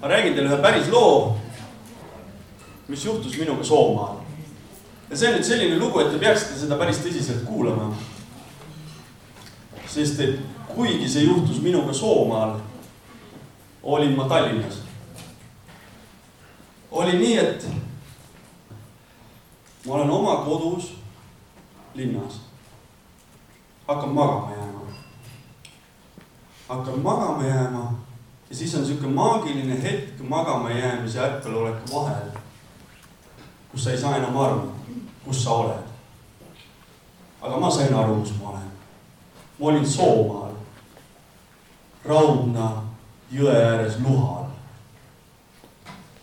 ma räägin teile ühe päris loo, mis juhtus minuga Soomaal. ja see on nüüd selline lugu, et te peaksite seda päris tõsiselt kuulama. sest et kuigi see juhtus minuga Soomaal, olin ma Tallinnas. oli nii, et ma olen oma kodus linnas. hakkan magama jääma. hakkan magama jääma ja siis on sihuke maagiline hetk magama jäämise ja ärkveloleku vahel, kus sa ei saa enam aru, kus sa oled. aga ma sain aru, kus ma olen. ma olin Soomaal, Raudna jõe ääres Luhal.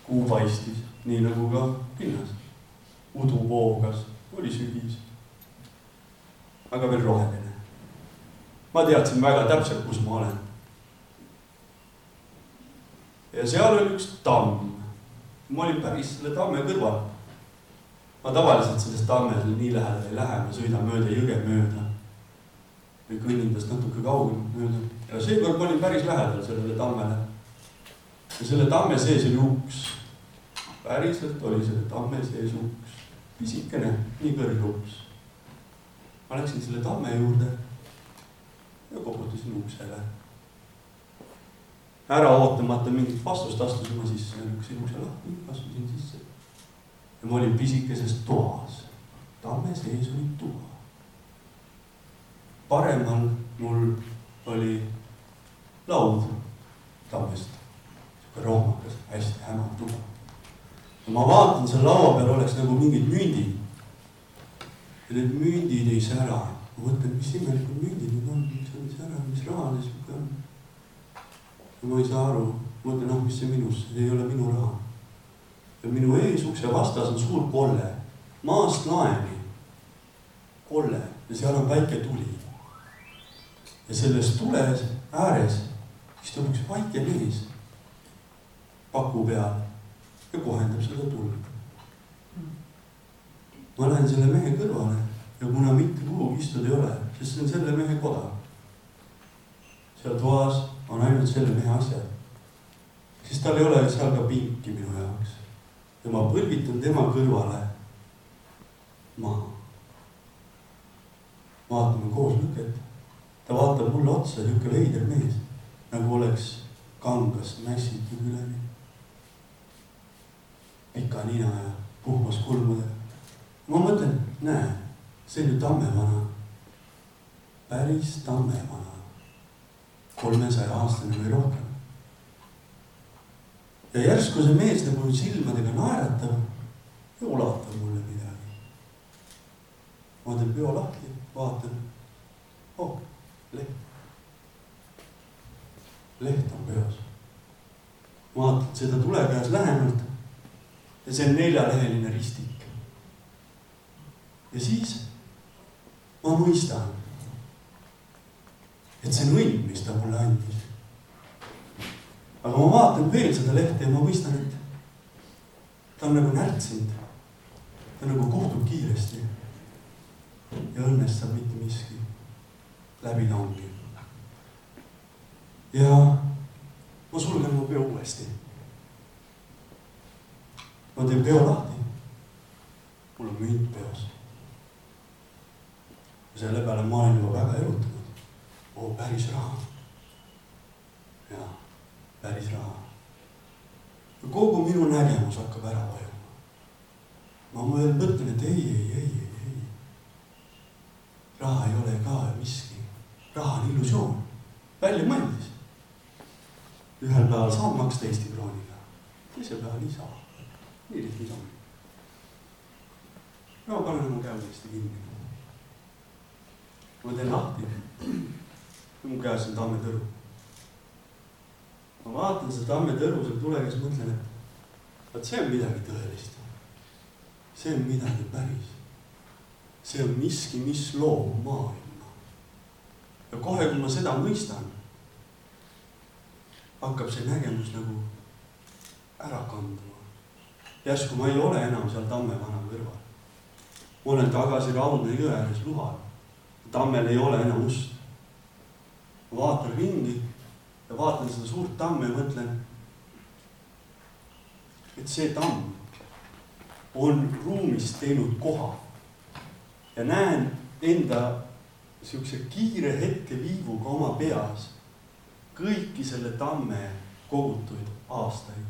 kuu paistis, nii nagu ka linnas. udu voogas, oli sügis. aga veel roheline. ma teadsin väga täpselt, kus ma olen ja seal oli üks tamm. ma olin päris selle tamme kõrval. ma tavaliselt sellest tammele nii lähedale ei lähe, ma sõidan mööda jõge mööda. või kõnnin tast natuke kaugemalt mööda ja seekord ma olin päris lähedal sellele tammele. ja selle tamme sees oli uks. päriselt oli selle tamme sees uks, pisikene, nii kõrge uks. ma läksin selle tamme juurde ja koputasin uksele ära ootamata mingit vastust, astusin ma sisse, lükkasin ukse lahti, astusin sisse. ja ma olin pisikeses toas, tamme sees oli tuba. paremal mul oli laud tammest, sihuke rohmakas, hästi hämar tuba. ja ma vaatan, seal laua peal oleks nagu mingid mündid. ja need mündid ei sära, ma mõtlen, mis imelikud mündid need on, nad ei sära, mis raha see sihuke on ja ma ei saa aru, mõtlen, noh, mis see minus, see ei ole minu raha. ja minu ees ukse vastas on suur kolle, maast laeni kolle ja seal on väike tuli. ja selles tules ääres istub üks väike mees paku peal ja kohendab seda tuld. ma lähen selle mehe kõrvale ja kuna mitte kuhugi istuda ei ole, sest see on selle mehe koda. seal toas on ainult selle mehe asjad. siis tal ei ole seal ka pinki minu jaoks. ja ma põlvitan tema kõrvale maha. vaatame koos lüket. ta vaatab mulle otsa, niisugune veider mees, nagu oleks kangast mässitud üleni. pika nina ja puhmas kulmudega. ma mõtlen, näe, see on ju tammevana. päris tammevana kolmesaja aastane või rohkem. ja järsku see mees nagu silmadega naeratab ja ulatab mulle midagi. ma teen peo lahti, vaatan. oh, leht. leht on peos. vaatan seda tulekäes lähemalt ja see on neljaleheline ristik. ja siis ma mõistan et see on õnn, mis ta mulle andis. aga ma vaatan veel seda lehte ja ma mõistan, et ta on nagu närtsinud. ta nagu kohtub kiiresti. ja õnnest saab mitte miski läbi langi. ja ma sulgen mu peo uuesti. ma teen peo lahti. mul on münt peos. selle peale ma olen juba väga erutanud oo päris raha. jaa, päris raha. kogu minu nägemus hakkab ära vajuma. ma veel mõtlen, et ei, ei, ei, ei, ei. raha ei ole ka miski, raha on illusioon, väljamõeldis. ühel päeval saan maksta Eesti krooniga, teisel päeval ei saa. nii lihtne see on. no panen oma käe uuesti kinni. ma teen lahti mu käes on tammetõru. ma vaatan seda tammetõru seal tule käes, mõtlen, et vot see on midagi tõelist. see on midagi päris. see on miski, mis loob maailma. ja kohe, kui ma seda mõistan, hakkab see nägemus nagu ära kanduma. järsku ma ei ole enam seal tammevana kõrval. ma olen tagasi Raudne jõe ääres Luhal. tammel ei ole enam ust ma vaatan ringi ja vaatan seda suurt tammi ja mõtlen, et see tamm on ruumis teinud koha ja näen enda siukse kiire hetkeviivuga oma peas kõiki selle tamme kogutuid aastaid.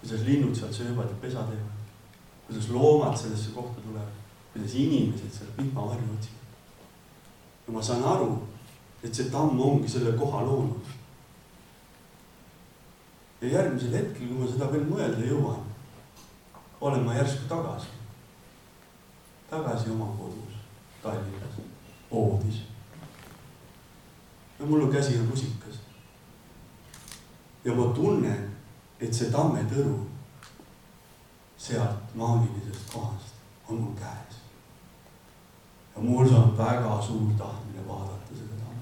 kuidas linnud sealt söövad ja pesa teevad, kuidas loomad sellesse kohta tulevad, kuidas inimesed seal vihmavarju otsivad. ja ma saan aru, et see tamm ongi selle koha loonud. ja järgmisel hetkel, kui ma seda veel mõelda jõuan, olen ma järsku tagasi. tagasi oma kodus Tallinnas, voodis. ja mul on käsi on rusikas. ja ma tunnen, et see tammetõru sealt maagilisest kohast on mul käes. ja mul on väga suur tahtmine vaadata seda tammet.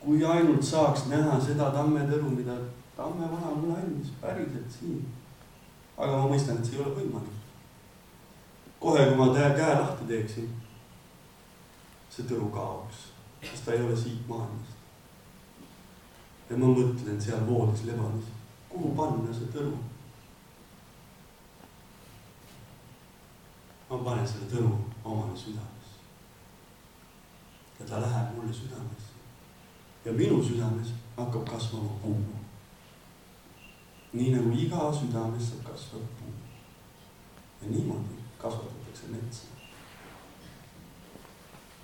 Kui ainult saaks näha seda tammetõru, mida tamme vana mulle andis päriselt siin aga ma mõistan, et see ei ole võimalik. kohe, kui ma käe lahti teeksin, see tõru kaoks, sest ta ei ole siit maailmast. ja ma mõtlen seal voodis lebanis, kuhu panna see tõru. ma panen selle tõru omale südamesse. ja ta läheb mulle südamesse. Ja minu südames hakkab kasvama puu nii nagu iga südames saab kasvada puu. ja niimoodi kasvatatakse metsa.